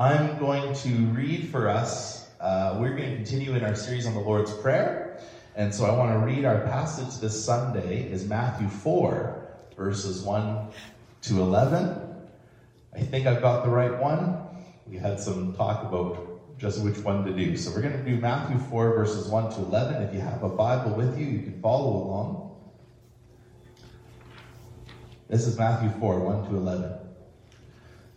I'm going to read for us. Uh, we're going to continue in our series on the Lord's Prayer. And so I want to read our passage this Sunday is Matthew 4, verses 1 to 11. I think I've got the right one. We had some talk about just which one to do. So we're going to do Matthew 4, verses 1 to 11. If you have a Bible with you, you can follow along. This is Matthew 4, 1 to 11.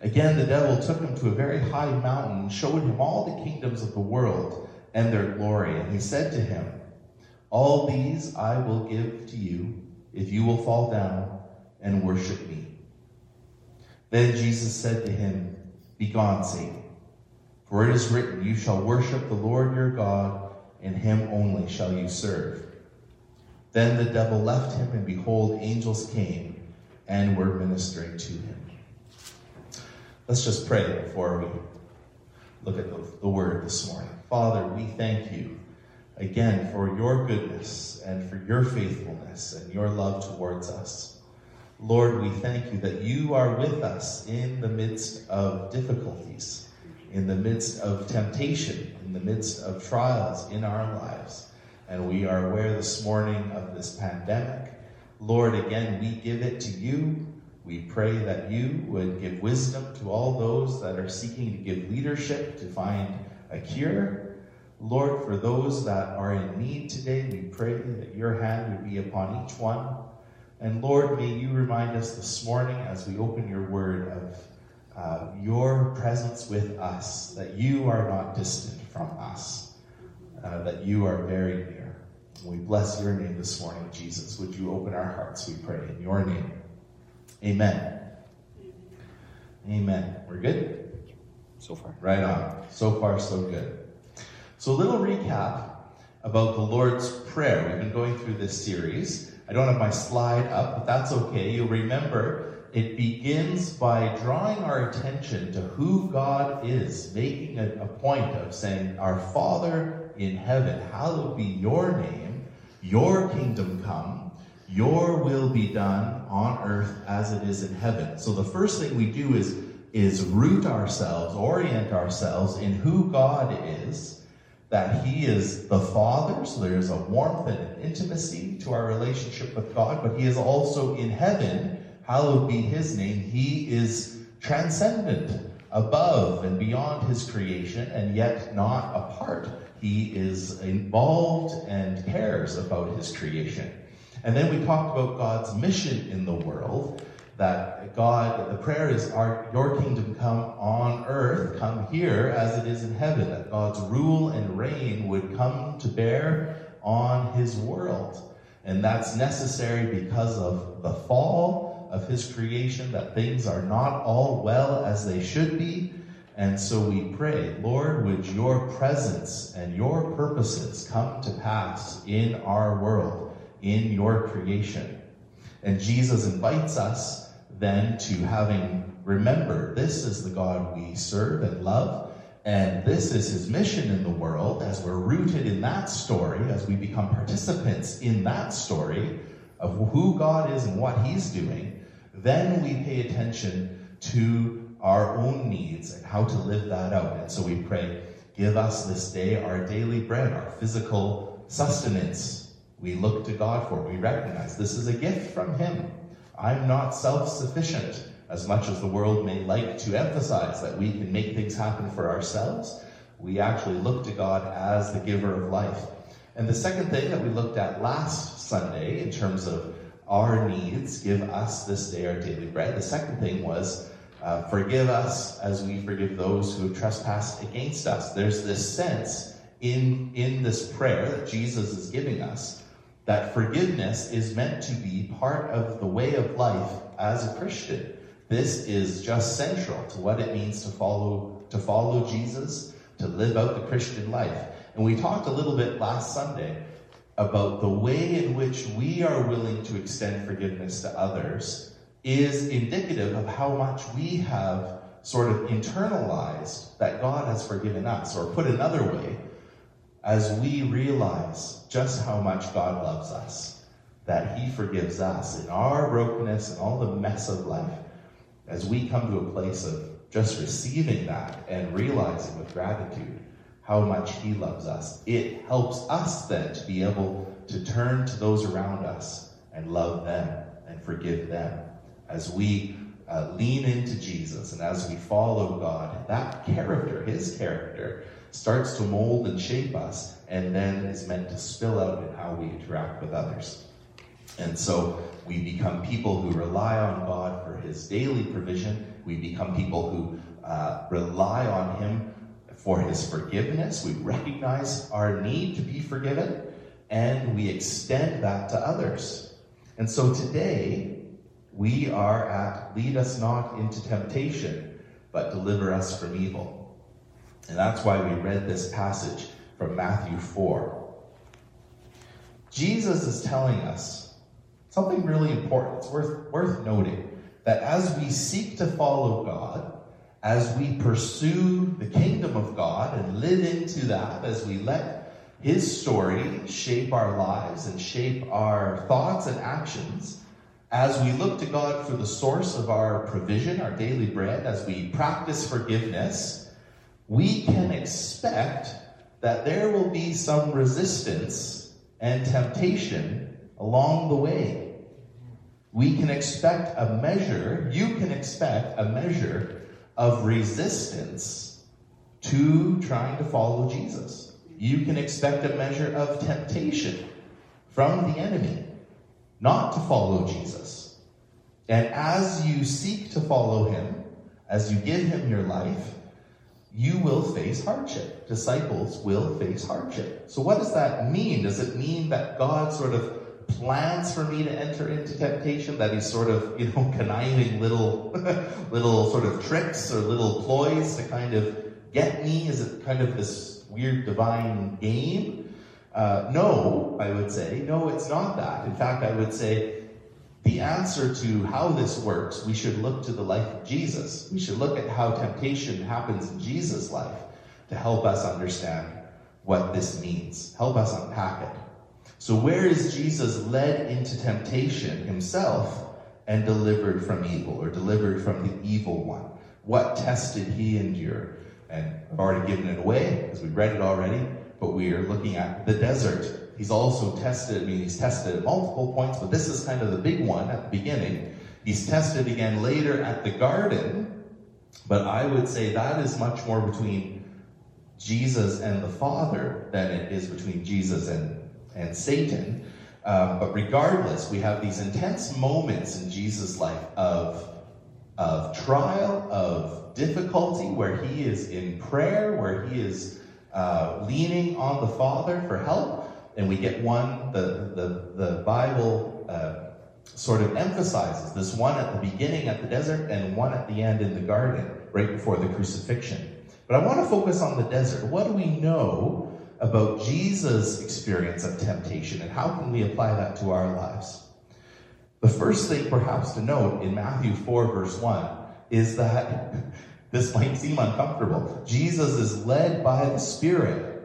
Again, the devil took him to a very high mountain showed him all the kingdoms of the world and their glory. And he said to him, All these I will give to you if you will fall down and worship me. Then Jesus said to him, Begone, Satan, for it is written, You shall worship the Lord your God, and him only shall you serve. Then the devil left him, and behold, angels came and were ministering to him. Let's just pray before we look at the, the, word this morning. Father, we thank you again for your goodness and for your faithfulness and your love towards us. Lord, we thank you that you are with us in the midst of difficulties, in the midst of temptation, in the midst of trials in our lives. And we are aware this morning of this pandemic. Lord, again, we give it to you. We pray that you would give wisdom to all those that are seeking to give leadership to find a cure. Lord, for those that are in need today, we pray that your hand would be upon each one. And Lord, may you remind us this morning as we open your word of uh, your presence with us, that you are not distant from us, uh, that you are very near. We bless your name this morning, Jesus. Would you open our hearts, we pray, in your name. Amen. Amen. We're good? So far. Right on. So far, so good. So, a little recap about the Lord's Prayer. We've been going through this series. I don't have my slide up, but that's okay. You'll remember it begins by drawing our attention to who God is, making a, a point of saying, Our Father in heaven, hallowed be your name, your kingdom come, your will be done on earth as it is in heaven. So the first thing we do is, is root ourselves, orient ourselves in who God is, that He is the Father, so there's a warmth and an intimacy to our relationship with God, but He is also in heaven, hallowed be His name. He is transcendent, above and beyond His creation, and yet not apart. He is involved and cares about His creation. And then we talked about God's mission in the world, that God, the prayer is, our, your kingdom come on earth, come here as it is in heaven, that God's rule and reign would come to bear on his world. And that's necessary because of the fall of his creation, that things are not all well as they should be. And so we pray, Lord, would your presence and your purposes come to pass in our world in your creation. And Jesus invites us then to having remembered this is the God we serve and love, and this is his mission in the world as we're rooted in that story, as we become participants in that story of who God is and what he's doing, then we pay attention to our own needs and how to live that out. And so we pray, give us this day our daily bread, our physical sustenance, we look to God for. We recognize this is a gift from Him. I'm not self sufficient, as much as the world may like to emphasize that we can make things happen for ourselves. We actually look to God as the giver of life. And the second thing that we looked at last Sunday in terms of our needs, give us this day our daily bread. The second thing was uh, forgive us as we forgive those who have trespassed against us. There's this sense in, in this prayer that Jesus is giving us that forgiveness is meant to be part of the way of life as a Christian. This is just central to what it means to follow to follow Jesus, to live out the Christian life. And we talked a little bit last Sunday about the way in which we are willing to extend forgiveness to others is indicative of how much we have sort of internalized that God has forgiven us. Or put another way, as we realize just how much God loves us, that He forgives us in our brokenness and all the mess of life, as we come to a place of just receiving that and realizing with gratitude how much He loves us, it helps us then to be able to turn to those around us and love them and forgive them. As we uh, lean into Jesus and as we follow God, that character, His character, starts to mold and shape us and then is meant to spill out in how we interact with others. And so we become people who rely on God for His daily provision. We become people who uh, rely on Him for His forgiveness. We recognize our need to be forgiven and we extend that to others. And so today, we are at lead us not into temptation, but deliver us from evil. And that's why we read this passage from Matthew 4. Jesus is telling us something really important. It's worth, worth noting that as we seek to follow God, as we pursue the kingdom of God and live into that, as we let His story shape our lives and shape our thoughts and actions, as we look to God for the source of our provision, our daily bread, as we practice forgiveness, we can expect that there will be some resistance and temptation along the way. We can expect a measure, you can expect a measure of resistance to trying to follow Jesus. You can expect a measure of temptation from the enemy not to follow Jesus. And as you seek to follow him, as you give him your life, you will face hardship. Disciples will face hardship. So, what does that mean? Does it mean that God sort of plans for me to enter into temptation, that he's sort of, you know, conniving little, little sort of tricks or little ploys to kind of get me? Is it kind of this weird divine game? Uh, no, I would say. No, it's not that. In fact, I would say the answer to how this works, we should look to the life of Jesus. We should look at how temptation happens in Jesus' life to help us understand what this means, help us unpack it. So, where is Jesus led into temptation himself and delivered from evil or delivered from the evil one? What test did he endure? And I've already given it away because we read it already, but we are looking at the desert. He's also tested, I mean, he's tested at multiple points, but this is kind of the big one at the beginning. He's tested again later at the garden, but I would say that is much more between Jesus and the Father than it is between Jesus and and Satan. Um, but regardless, we have these intense moments in Jesus' life of, of trial, of difficulty, where he is in prayer, where he is uh, leaning on the Father for help. And we get one, the, the, the Bible uh, sort of emphasizes this one at the beginning at the desert and one at the end in the garden, right before the crucifixion. But I want to focus on the desert. What do we know about Jesus' experience of temptation and how can we apply that to our lives? The first thing, perhaps, to note in Matthew 4, verse 1, is that this might seem uncomfortable. Jesus is led by the Spirit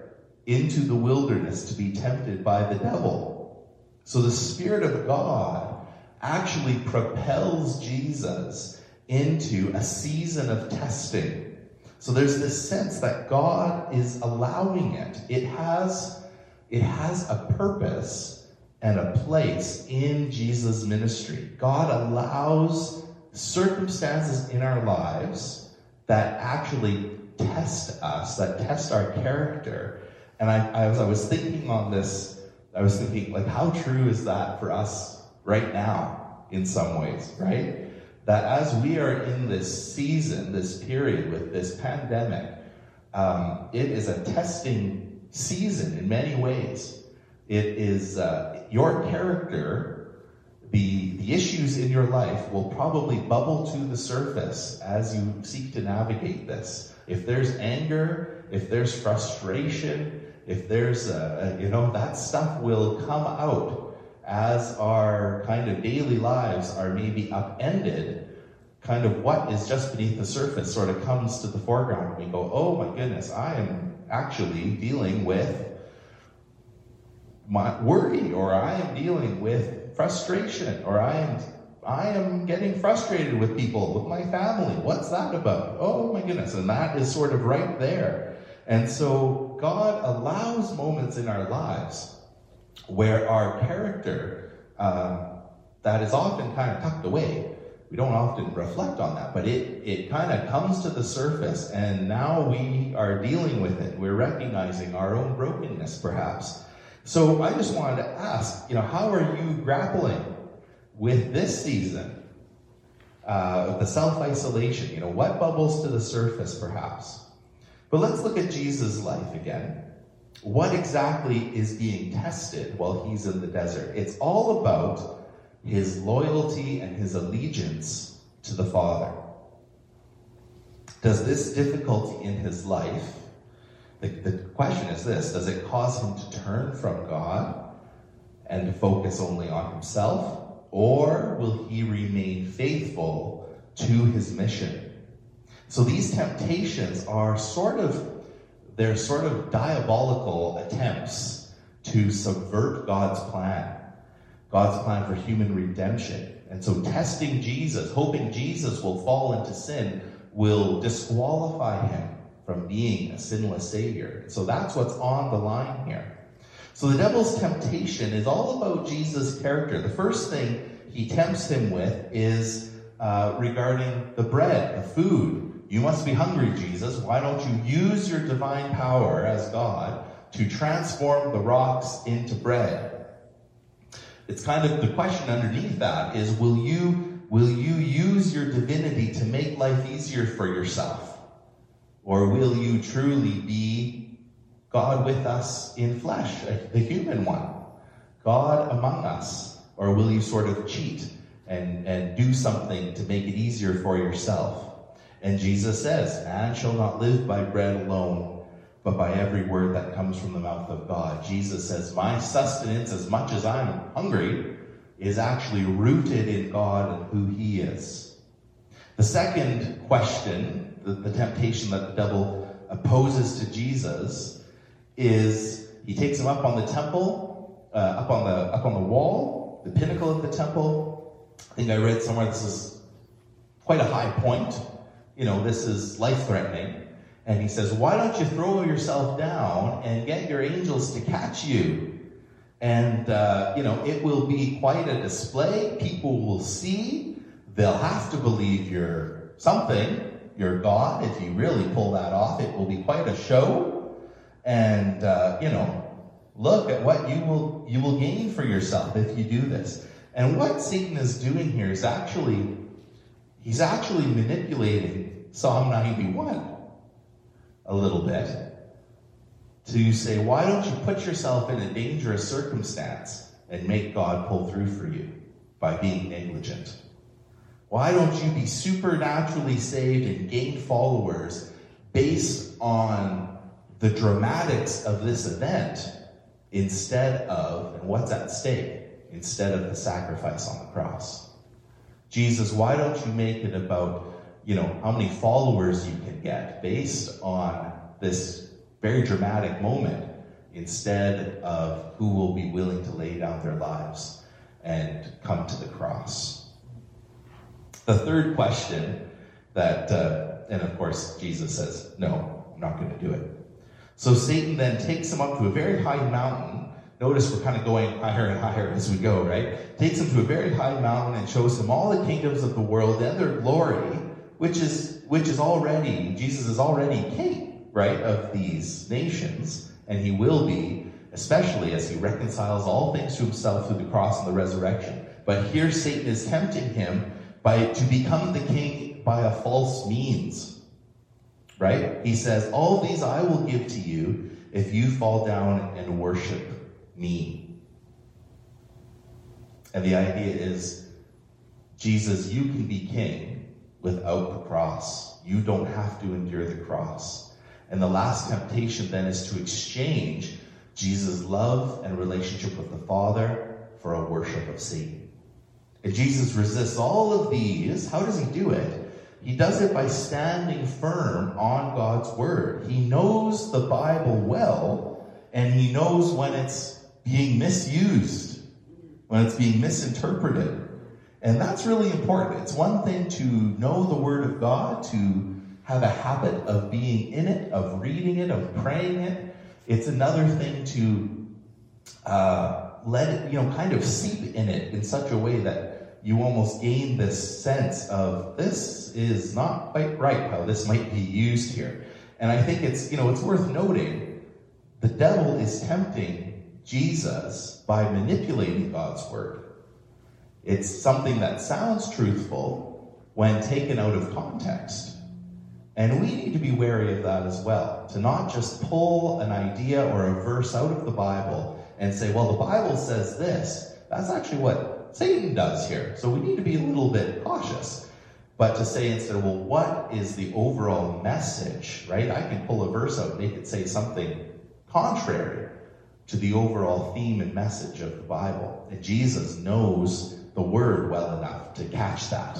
into the wilderness to be tempted by the devil. So the Spirit of God actually propels Jesus into a season of testing so there's this sense that God is allowing it. It has, it has a purpose and a place in Jesus' ministry. God allows circumstances in our lives that actually test us, that test our character, And I, as I was thinking on this, I was thinking, like, how true is that for us right now in some ways, right? That as we are in this season, this period with this pandemic, um, it is a testing season in many ways. It is uh, your character, the, the issues in your life will probably bubble to the surface as you seek to navigate this. If there's anger, if there's frustration, if there's, a, you know, that stuff will come out as our kind of daily lives are maybe upended. Kind of what is just beneath the surface sort of comes to the foreground. We go, oh my goodness, I am actually dealing with my worry, or I am dealing with frustration, or I am I am getting frustrated with people, with my family. What's that about? Oh my goodness. And that is sort of right there. And so God allows moments in our lives where our character, um, that is often kind of tucked away, we don't often reflect on that, but it, it kind of comes to the surface, and now we are dealing with it. We're recognizing our own brokenness, perhaps. So I just wanted to ask, you know, how are you grappling with this season? Uh, the self isolation, you know, what bubbles to the surface, perhaps? But let's look at Jesus' life again. What exactly is being tested while he's in the desert? It's all about his loyalty and his allegiance to the Father. Does this difficulty in his life, the, the question is this does it cause him to turn from God and to focus only on himself? Or will he remain faithful to his mission? So these temptations are sort of, they're sort of diabolical attempts to subvert God's plan, God's plan for human redemption. And so testing Jesus, hoping Jesus will fall into sin, will disqualify him from being a sinless Savior. So that's what's on the line here. So the devil's temptation is all about Jesus' character. The first thing he tempts him with is uh, regarding the bread, the food. You must be hungry, Jesus. Why don't you use your divine power as God to transform the rocks into bread? It's kind of the question underneath that is will you will you use your divinity to make life easier for yourself? Or will you truly be God with us in flesh, the human one? God among us? Or will you sort of cheat and, and do something to make it easier for yourself? And Jesus says, Man shall not live by bread alone, but by every word that comes from the mouth of God. Jesus says, My sustenance, as much as I'm hungry, is actually rooted in God and who He is. The second question, the, the temptation that the devil opposes to Jesus, is he takes him up on the temple, uh, up on the up on the wall, the pinnacle of the temple. I think I read somewhere this is quite a high point you know, this is life threatening. And he says, Why don't you throw yourself down and get your angels to catch you? And, uh, you know, it will be quite a display. People will see. They'll have to believe you're something. You're God. If you really pull that off, it will be quite a show. And, uh, you know, look at what you will, you will gain for yourself if you do this. And what Satan is doing here is actually He's actually manipulating Psalm 91 a little bit to say, why don't you put yourself in a dangerous circumstance and make God pull through for you by being negligent? Why don't you be supernaturally saved and gain followers based on the dramatics of this event instead of, and what's at stake, instead of the sacrifice on the cross? Jesus, why don't you make it about, you know, how many followers you can get based on this very dramatic moment instead of who will be willing to lay down their lives and come to the cross? The third question that, uh, and of course, Jesus says, no, I'm not going to do it. So Satan then takes him up to a very high mountain Notice we're kind of going higher and higher as we go, right? Takes him to a very high mountain and shows him all the kingdoms of the world and their glory, which is which is already Jesus is already king, right, of these nations. and he will be, especially as he reconciles all things to himself through the cross and the resurrection. But here Satan is tempting him by to become the king by a false means. Right? He says, All these I will give to you if you fall down and worship me. And the idea is, Jesus, you can be king without the cross. You don't have to endure the cross. And the last temptation then is to exchange Jesus' love and relationship with the Father for a worship of Satan. And Jesus resists all of these. How does he do it? He does it by standing firm on God's word. He knows the Bible well, and he knows when it's being misused, when it's being misinterpreted. And that's really important. It's one thing to know the word of God, to have a habit of being in it, of reading it, of praying it. It's another thing to uh, let it, you know, kind of seep in it in such a way that you almost gain this sense of this is not quite right how this might be used here. And I think it's, you know, it's worth noting the devil is tempting Jesus by manipulating God's word. It's something that sounds truthful when taken out of context. And we need to be wary of that as well, to not just pull an idea or a verse out of the Bible and say, well, the Bible says this. That's actually what Satan does here. So we need to be a little bit cautious. But to say instead, well, what is the overall message, right? I can pull a verse out and make it say something contrary to the overall theme and message of the Bible. And Jesus knows the word well enough to catch that.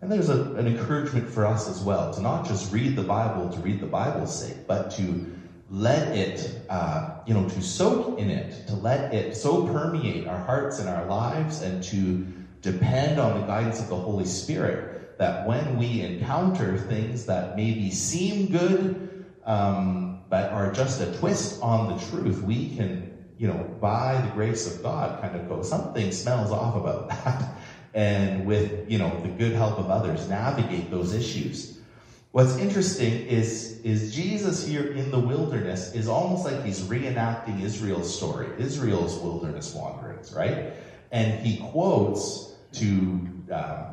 And there's a, an encouragement for us as well to not just read the Bible to read the Bible's sake, but to let it, uh, you know, to soak in it, to let it so permeate our hearts and our lives, and to depend on the guidance of the Holy Spirit that when we encounter things that maybe seem good, um, but are just a twist on the truth, we can, you know, by the grace of God, kind of go, something smells off about that. and with, you know, the good help of others, navigate those issues. What's interesting is, is Jesus here in the wilderness is almost like he's reenacting Israel's story, Israel's wilderness wanderings, right? And he quotes to, um,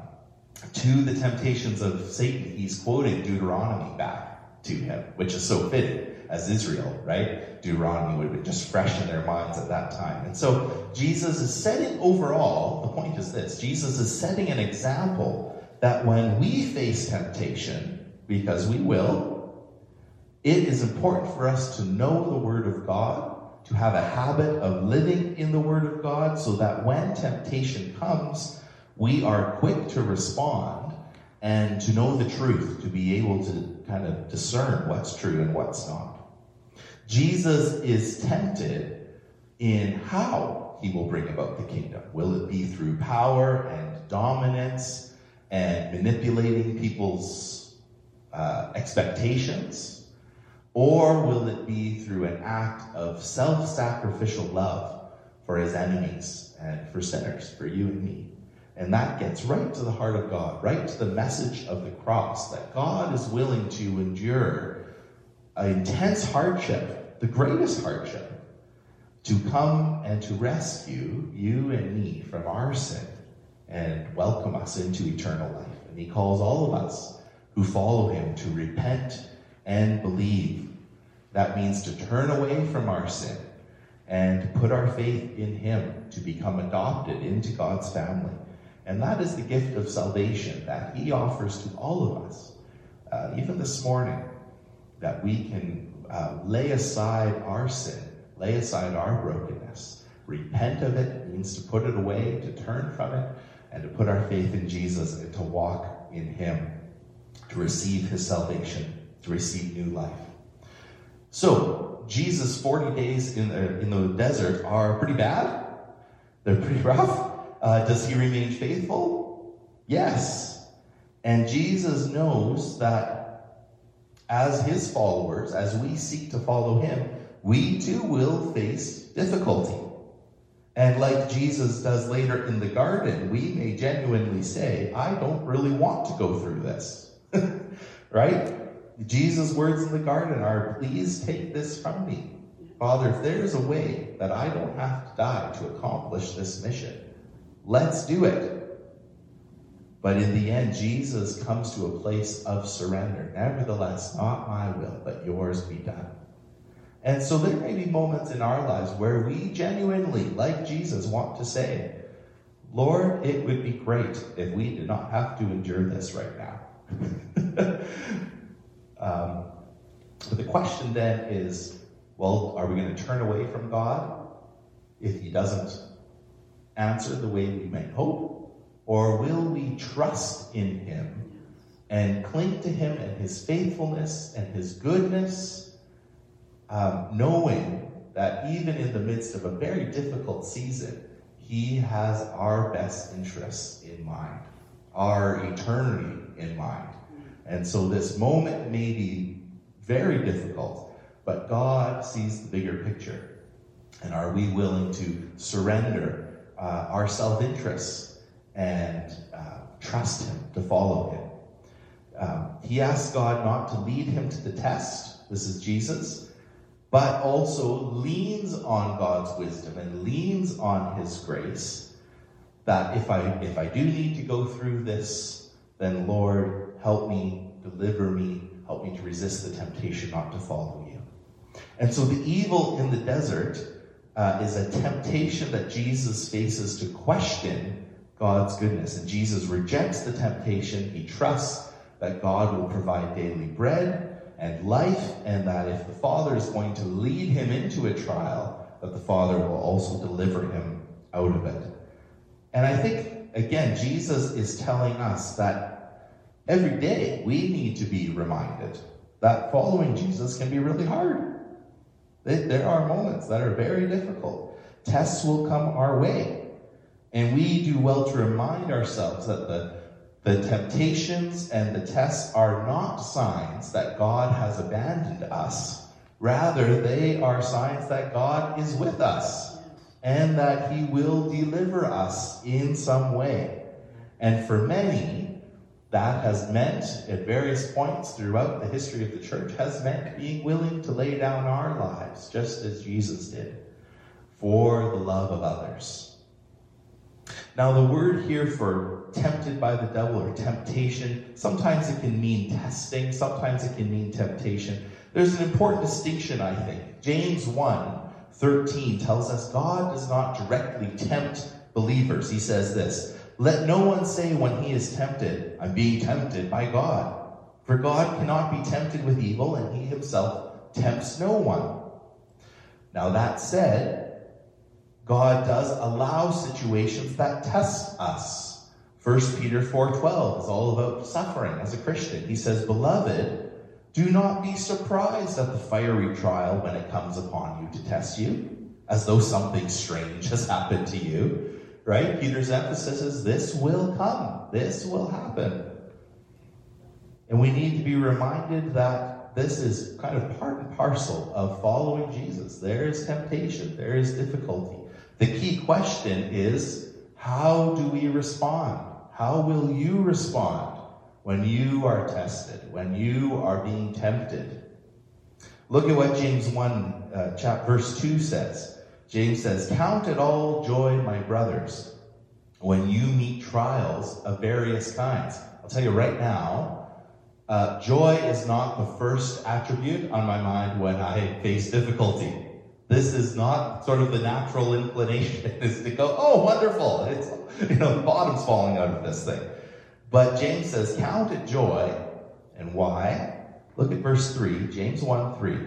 to the temptations of Satan, he's quoting Deuteronomy back to him, which is so fitting as Israel, right? Deuteronomy would have been just fresh in their minds at that time. And so Jesus is setting overall, the point is this Jesus is setting an example that when we face temptation, because we will, it is important for us to know the Word of God, to have a habit of living in the Word of God, so that when temptation comes, we are quick to respond and to know the truth, to be able to kind of discern what's true and what's not. Jesus is tempted in how he will bring about the kingdom. Will it be through power and dominance and manipulating people's uh, expectations? Or will it be through an act of self sacrificial love for his enemies and for sinners, for you and me? And that gets right to the heart of God, right to the message of the cross that God is willing to endure an intense hardship, the greatest hardship, to come and to rescue you and me from our sin and welcome us into eternal life. And he calls all of us who follow him to repent and believe. That means to turn away from our sin and put our faith in him to become adopted into God's family. And that is the gift of salvation that he offers to all of us, uh, even this morning, that we can uh, lay aside our sin, lay aside our brokenness, repent of it, means to put it away, to turn from it, and to put our faith in Jesus and to walk in him to receive his salvation, to receive new life. So, Jesus' 40 days in the, in the desert are pretty bad. They're pretty rough. Uh, does he remain faithful? Yes. And Jesus knows that as his followers, as we seek to follow him, we too will face difficulty. And like Jesus does later in the garden, we may genuinely say, I don't really want to go through this. right? Jesus' words in the garden are, please take this from me. Father, if there is a way that I don't have to die to accomplish this mission, let's do it. But in the end, Jesus comes to a place of surrender. Nevertheless, not my will, but yours be done. And so there may be moments in our lives where we genuinely, like Jesus, want to say, Lord, it would be great if we did not have to endure this right now. um, but the question then is well, are we going to turn away from God if He doesn't answer the way we might hope? Or will we trust in Him and cling to Him and His faithfulness and His goodness, um, knowing that even in the midst of a very difficult season, He has our best interests in mind, our eternity in mind. And so this moment may be very difficult, but God sees the bigger picture. And are we willing to surrender uh, our self interests and uh, trust Him, to follow Him? Um, he asks God not to lead him to the test. This is Jesus. But also leans on God's wisdom and leans on His grace that if I if I do need to go through this, then Lord, help me, deliver me, help me to resist the temptation not to follow you. And so the evil in the desert uh, is a temptation that Jesus faces to question God's goodness. And Jesus rejects the temptation. He trusts that God will provide daily bread and life, and that if the Father is going to lead him into a trial, that the Father will also deliver him out of it. And I think, again, Jesus is telling us that every day we need to be reminded that following Jesus can be really hard. There are moments that are very difficult. Tests will come our way. And we do well to remind ourselves that the, the temptations and the tests are not signs that God has abandoned us. Rather, they are signs that God is with us and that He will deliver us in some way. And for many, that has meant, at various points throughout the history of the church, has meant being willing to lay down our lives, just as Jesus did, for the love of others. Now, the word here for tempted by the devil or temptation, sometimes it can mean testing, sometimes it can mean temptation. There's an important distinction, I think. James 1 13 tells us God does not directly tempt believers. He says this let no one say when he is tempted, I'm being tempted by God. For God cannot be tempted with evil, and he himself tempts no one. Now, that said, God does allow situations that test us. 1 Peter 4:12 is all about suffering as a Christian. He says, "Beloved, do not be surprised at the fiery trial when it comes upon you to test you, as though something strange has happened to you." Right? Peter's emphasis is this will come, this will happen. And we need to be reminded that this is kind of part and parcel of following Jesus. There is temptation, there is difficulty. The key question is how do we respond? How will you respond when you are tested, when you are being tempted? Look at what James 1, uh, chap, verse 2 says. James says, Count it all joy, my brothers, when you meet trials of various kinds. I'll tell you right now, uh, joy is not the first attribute on my mind when I face difficulty. This is not sort of the natural inclination is to go, oh, wonderful. It's, you know, the bottom's falling out of this thing. But James says, count it joy. And why? Look at verse 3, James 1 3.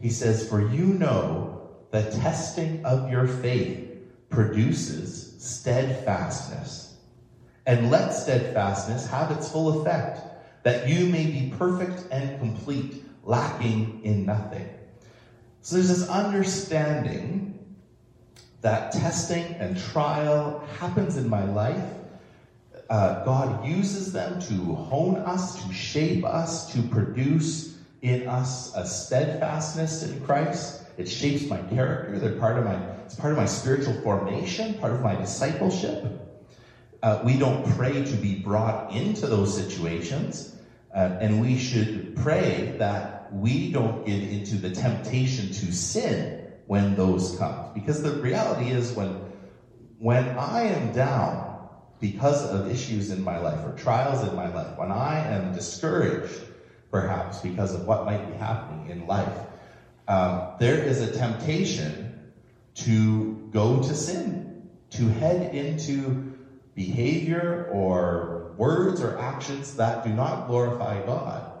He says, For you know the testing of your faith produces steadfastness. And let steadfastness have its full effect, that you may be perfect and complete, lacking in nothing. So there's this understanding that testing and trial happens in my life. Uh, God uses them to hone us, to shape us, to produce in us a steadfastness in Christ. It shapes my character. They're part of my, it's part of my spiritual formation, part of my discipleship. Uh, we don't pray to be brought into those situations, uh, and we should pray that we don't get into the temptation to sin when those come. Because the reality is when when I am down because of issues in my life or trials in my life, when I am discouraged, perhaps because of what might be happening in life, um, there is a temptation to go to sin, to head into behavior or words or actions that do not glorify God.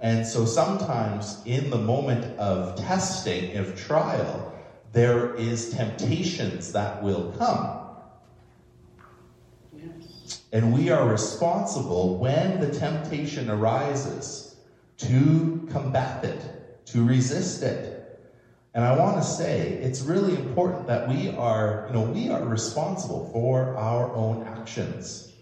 And so sometimes in the moment of testing, of trial, there is temptations that will come. And we are responsible when the temptation arises to combat it, to resist it. And I want to say it's really important that we are, you know, we are responsible for our own actions.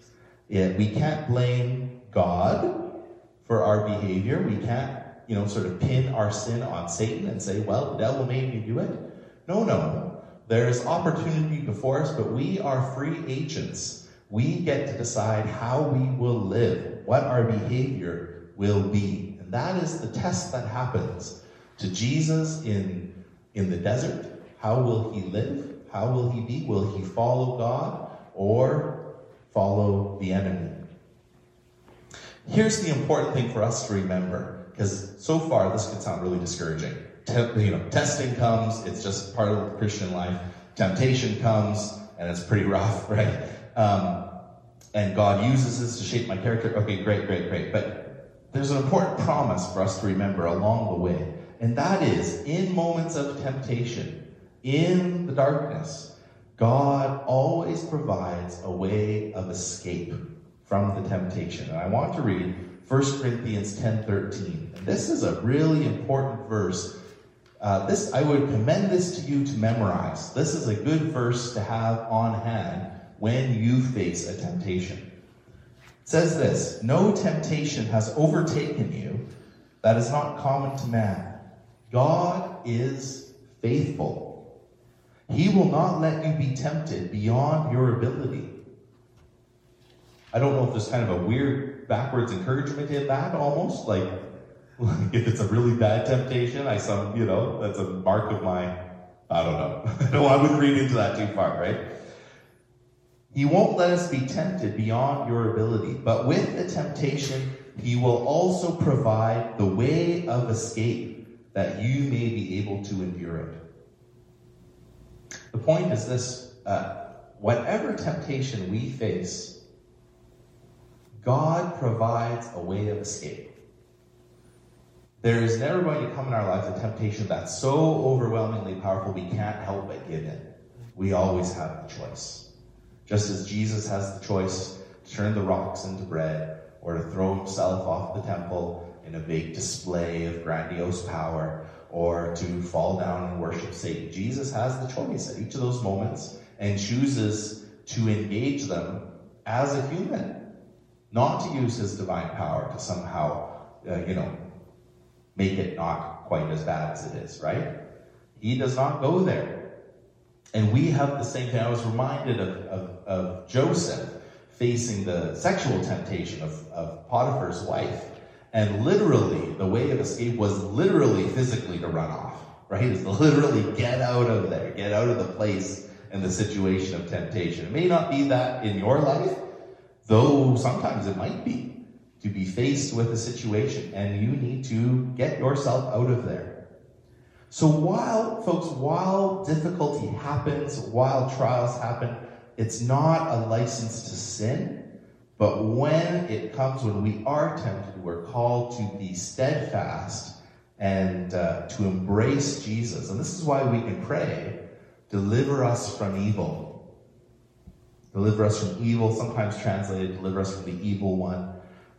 We can't blame God for our behavior. We can't, you know, sort of pin our sin on Satan and say, well, the devil made me do it. No, no. There is opportunity before us, but we are free agents we get to decide how we will live, what our behavior will be. And that is the test that happens to Jesus in, in the desert. How will he live? How will he be? Will he follow God or follow the enemy? Here's the important thing for us to remember, because so far this could sound really discouraging. You know, testing comes, it's just part of the Christian life. Temptation comes, and it's pretty rough, right? Um, and God uses this to shape my character. Okay, great, great, great. But there's an important promise for us to remember along the way. And that is in moments of temptation, in the darkness, God always provides a way of escape from the temptation. And I want to read 1 Corinthians 10:13. And this is a really important verse. Uh, this I would commend this to you to memorize. This is a good verse to have on hand when you face a temptation. It says this No temptation has overtaken you that is not common to man. God is faithful. He will not let you be tempted beyond your ability. I don't know if there's kind of a weird backwards encouragement in that almost. Like, like if it's a really bad temptation, I some, you know, that's a mark of my, I don't know. no, I wouldn't read into that too far, right? He won't let us be tempted beyond your ability, but with the temptation, He will also provide the way of escape that you may be able to endure it. The point is this uh, whatever temptation we face, God provides a way of escape. There is never going to come in our lives a temptation that's so overwhelmingly powerful we can't help but give in. We always have the choice. Just as Jesus has the choice to turn the rocks into bread or to throw himself off the temple in a big display of grandiose power or to fall down and worship Satan. Jesus has the choice at each of those moments and chooses to engage them as a human, not to use his divine power to somehow, uh, you know, make it not quite as bad as it is, right? He does not go there. And we have the same thing. I was reminded of, of, of Joseph facing the sexual temptation of, of Potiphar's wife. And literally, the way of escape was literally physically to run off, right? Is literally get out of there, get out of the place and the situation of temptation. It may not be that in your life, though sometimes it might be to be faced with a situation and you need to get yourself out of there. So while, folks, while difficulty happens, while trials happen, it's not a license to sin. But when it comes, when we are tempted, we're called to be steadfast and uh, to embrace Jesus. And this is why we can pray, deliver us from evil. Deliver us from evil, sometimes translated, deliver us from the evil one.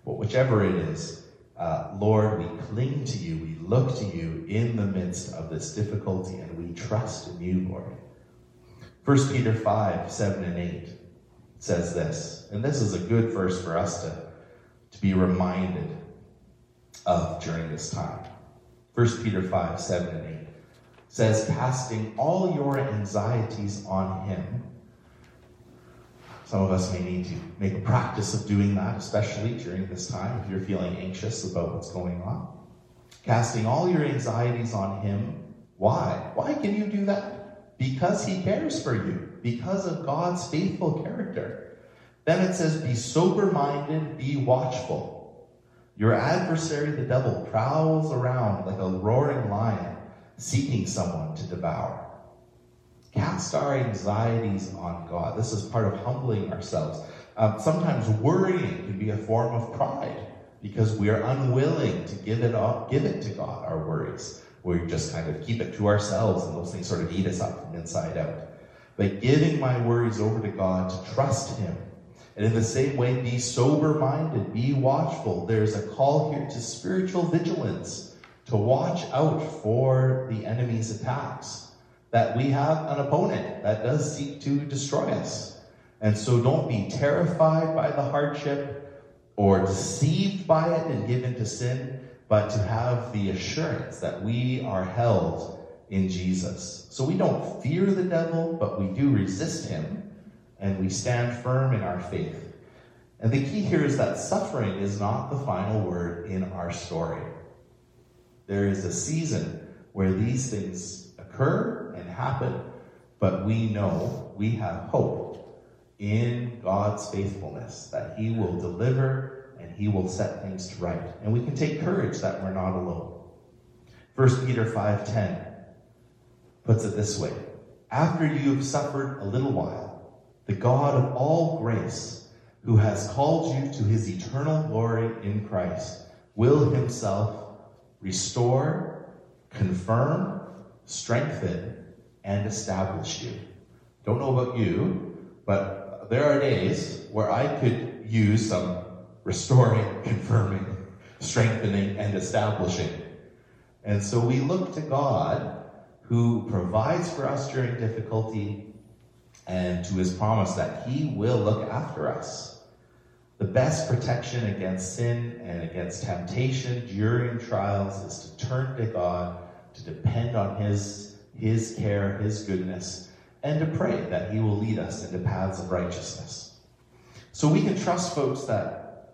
But whichever it is, uh, Lord, we cling to you, we look to you in the midst of this difficulty, and we trust in you, Lord. 1 Peter 5 7 and 8 says this, and this is a good verse for us to, to be reminded of during this time. 1 Peter 5 7 and 8 says, Casting all your anxieties on him some of us may need to make a practice of doing that, especially during this time if you're feeling anxious about what's going on. Casting all your anxieties on Him, Why? Why can you do that? Because he cares for you, because of God's faithful character. Then it says, Be sober minded, be watchful. Your adversary, the devil, prowls around like a roaring lion, seeking someone to devour. Cast our anxieties on God. This is part of humbling ourselves. Um, sometimes worrying can be a form of pride because we are unwilling to give it up, give it to God, our worries. We just kind of keep it to ourselves and those things sort of eat us up from inside out. But giving my worries over to God to trust Him. And in the same way, be sober minded, be watchful. There's a call here to spiritual vigilance, to watch out for the enemy's attacks that we have an opponent that does seek to destroy us. And so don't be terrified by the hardship or deceived by it and given to sin, but to have the assurance that we are held in Jesus. So we don't fear the devil, but we do resist him and we stand firm in our faith. And the key here is that suffering is not the final word in our story. There is a season where these things occur and happen, but we know we have hope in God's faithfulness that He will deliver and He will set things to right. And we can take courage that we're not alone. 1 Peter 5:10 puts it this way: After you have suffered a little while, the God of all grace, who has called you to his eternal glory in Christ, will himself restore, confirm, strengthen, and establish you. Don't know about you, but there are days where I could use some restoring, confirming, strengthening, and establishing. And so we look to God who provides for us during difficulty and to his promise that he will look after us. The best protection against sin and against temptation during trials is to turn to God to depend on His, His care, His goodness, and to pray that He will lead us into paths of righteousness. So we can trust, folks, that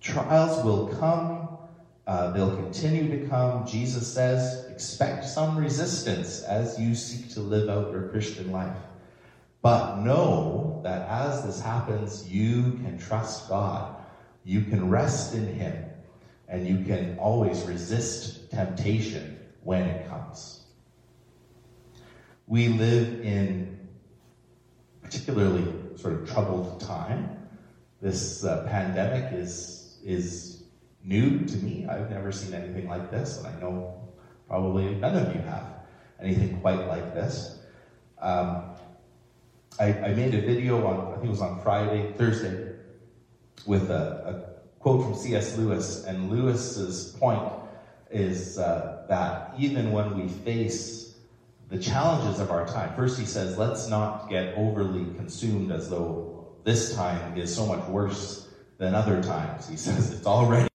trials will come, uh, they'll continue to come. Jesus says, expect some resistance as you seek to live out your Christian life. But know that as this happens, you can trust God. You can rest in Him. And you can always resist temptation when it comes. We live in particularly sort of troubled time. This uh, pandemic is is new to me. I've never seen anything like this, and I know probably none of you have anything quite like this. Um, I, I, made a video on, I think it was on Friday, Thursday, with a, a quote from C.S. Lewis, and Lewis's point is uh, that even when we face the challenges of our time, first he says, let's not get overly consumed as though this time is so much worse than other times. He says it's already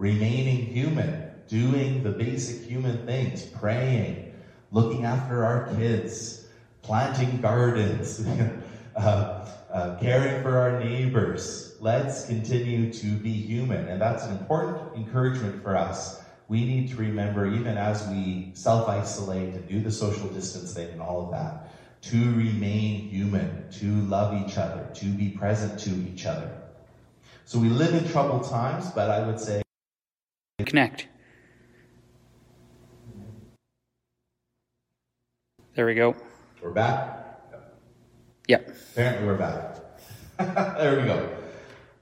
remaining human, doing the basic human things, praying, looking after our kids, planting gardens, uh, uh, caring for our neighbors. Let's continue to be human. And that's an important encouragement for us we need to remember, even as we self isolate and do the social distancing and all of that, to remain human, to love each other, to be present to each other. So we live in troubled times, but I would say. Connect. There we go. We're back? Yep. Apparently we're back. there we go.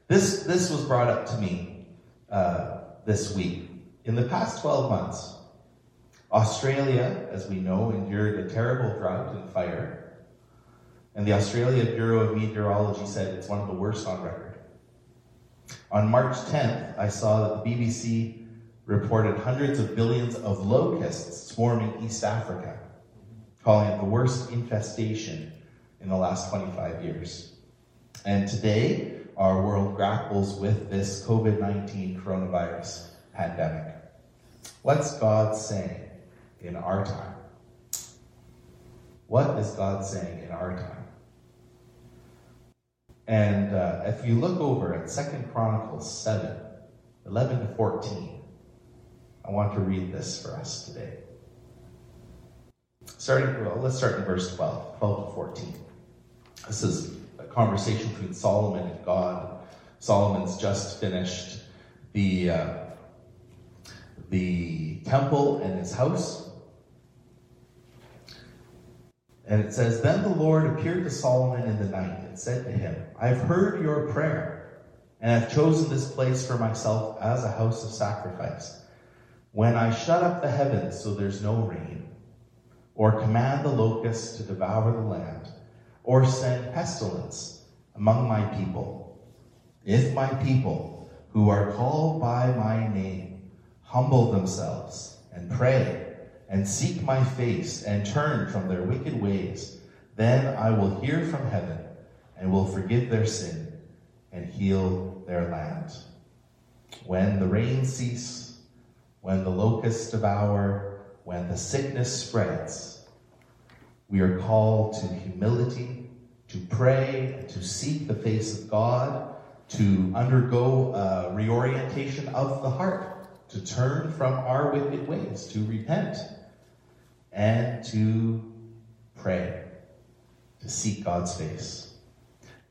This, this was brought up to me uh, this week. In the past 12 months, Australia, as we know, endured a terrible drought and fire. And the Australia Bureau of Meteorology said it's one of the worst on record. On March 10th, I saw that the BBC reported hundreds of billions of locusts swarming East Africa, calling it the worst infestation in the last 25 years. And today, our world grapples with this COVID 19 coronavirus pandemic. What's God saying in our time? What is God saying in our time? And uh, if you look over at Second Chronicles 7, 11 to 14, I want to read this for us today. starting, well, let's start in verse 12, 12 to 14. This is a conversation between Solomon and God. Solomon's just finished the, uh, the temple and his house. And it says, Then the Lord appeared to Solomon in the night and said to him, I've heard your prayer, and I have chosen this place for myself as a house of sacrifice. When I shut up the heavens so there's no rain, or command the locusts to devour the land, or send pestilence among my people, if my people, who are called by my name, humble themselves and pray, and seek my face and turn from their wicked ways, then I will hear from heaven and will forgive their sin and heal their land. When the rain cease, when the locusts devour, when the sickness spreads, we are called to humility, to pray, to seek the face of God, to undergo a reorientation of the heart, to turn from our wicked ways, to repent and to pray, to seek God's face.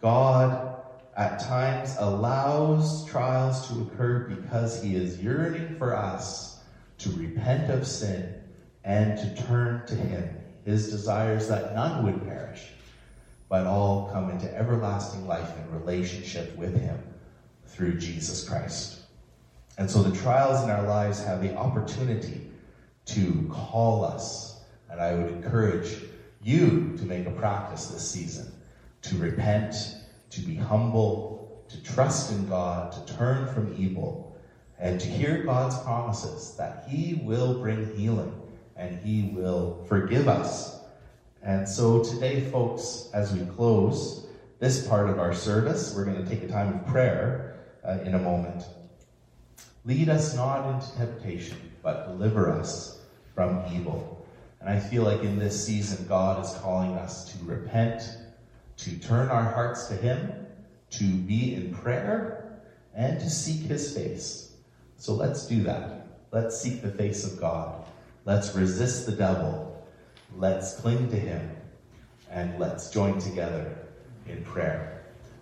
God at times allows trials to occur because he is yearning for us to repent of sin and to turn to him. His desires that none would perish, but all come into everlasting life in relationship with him through Jesus Christ. And so the trials in our lives have the opportunity to call us. And I would encourage you to make a practice this season to repent, to be humble, to trust in God, to turn from evil, and to hear God's promises that He will bring healing and He will forgive us. And so today, folks, as we close this part of our service, we're going to take a time of prayer uh, in a moment. Lead us not into temptation, but deliver us from evil. And I feel like in this season, God is calling us to repent, to turn our hearts to Him, to be in prayer, and to seek His face. So let's do that. Let's seek the face of God. Let's resist the devil. Let's cling to Him. And let's join together in prayer.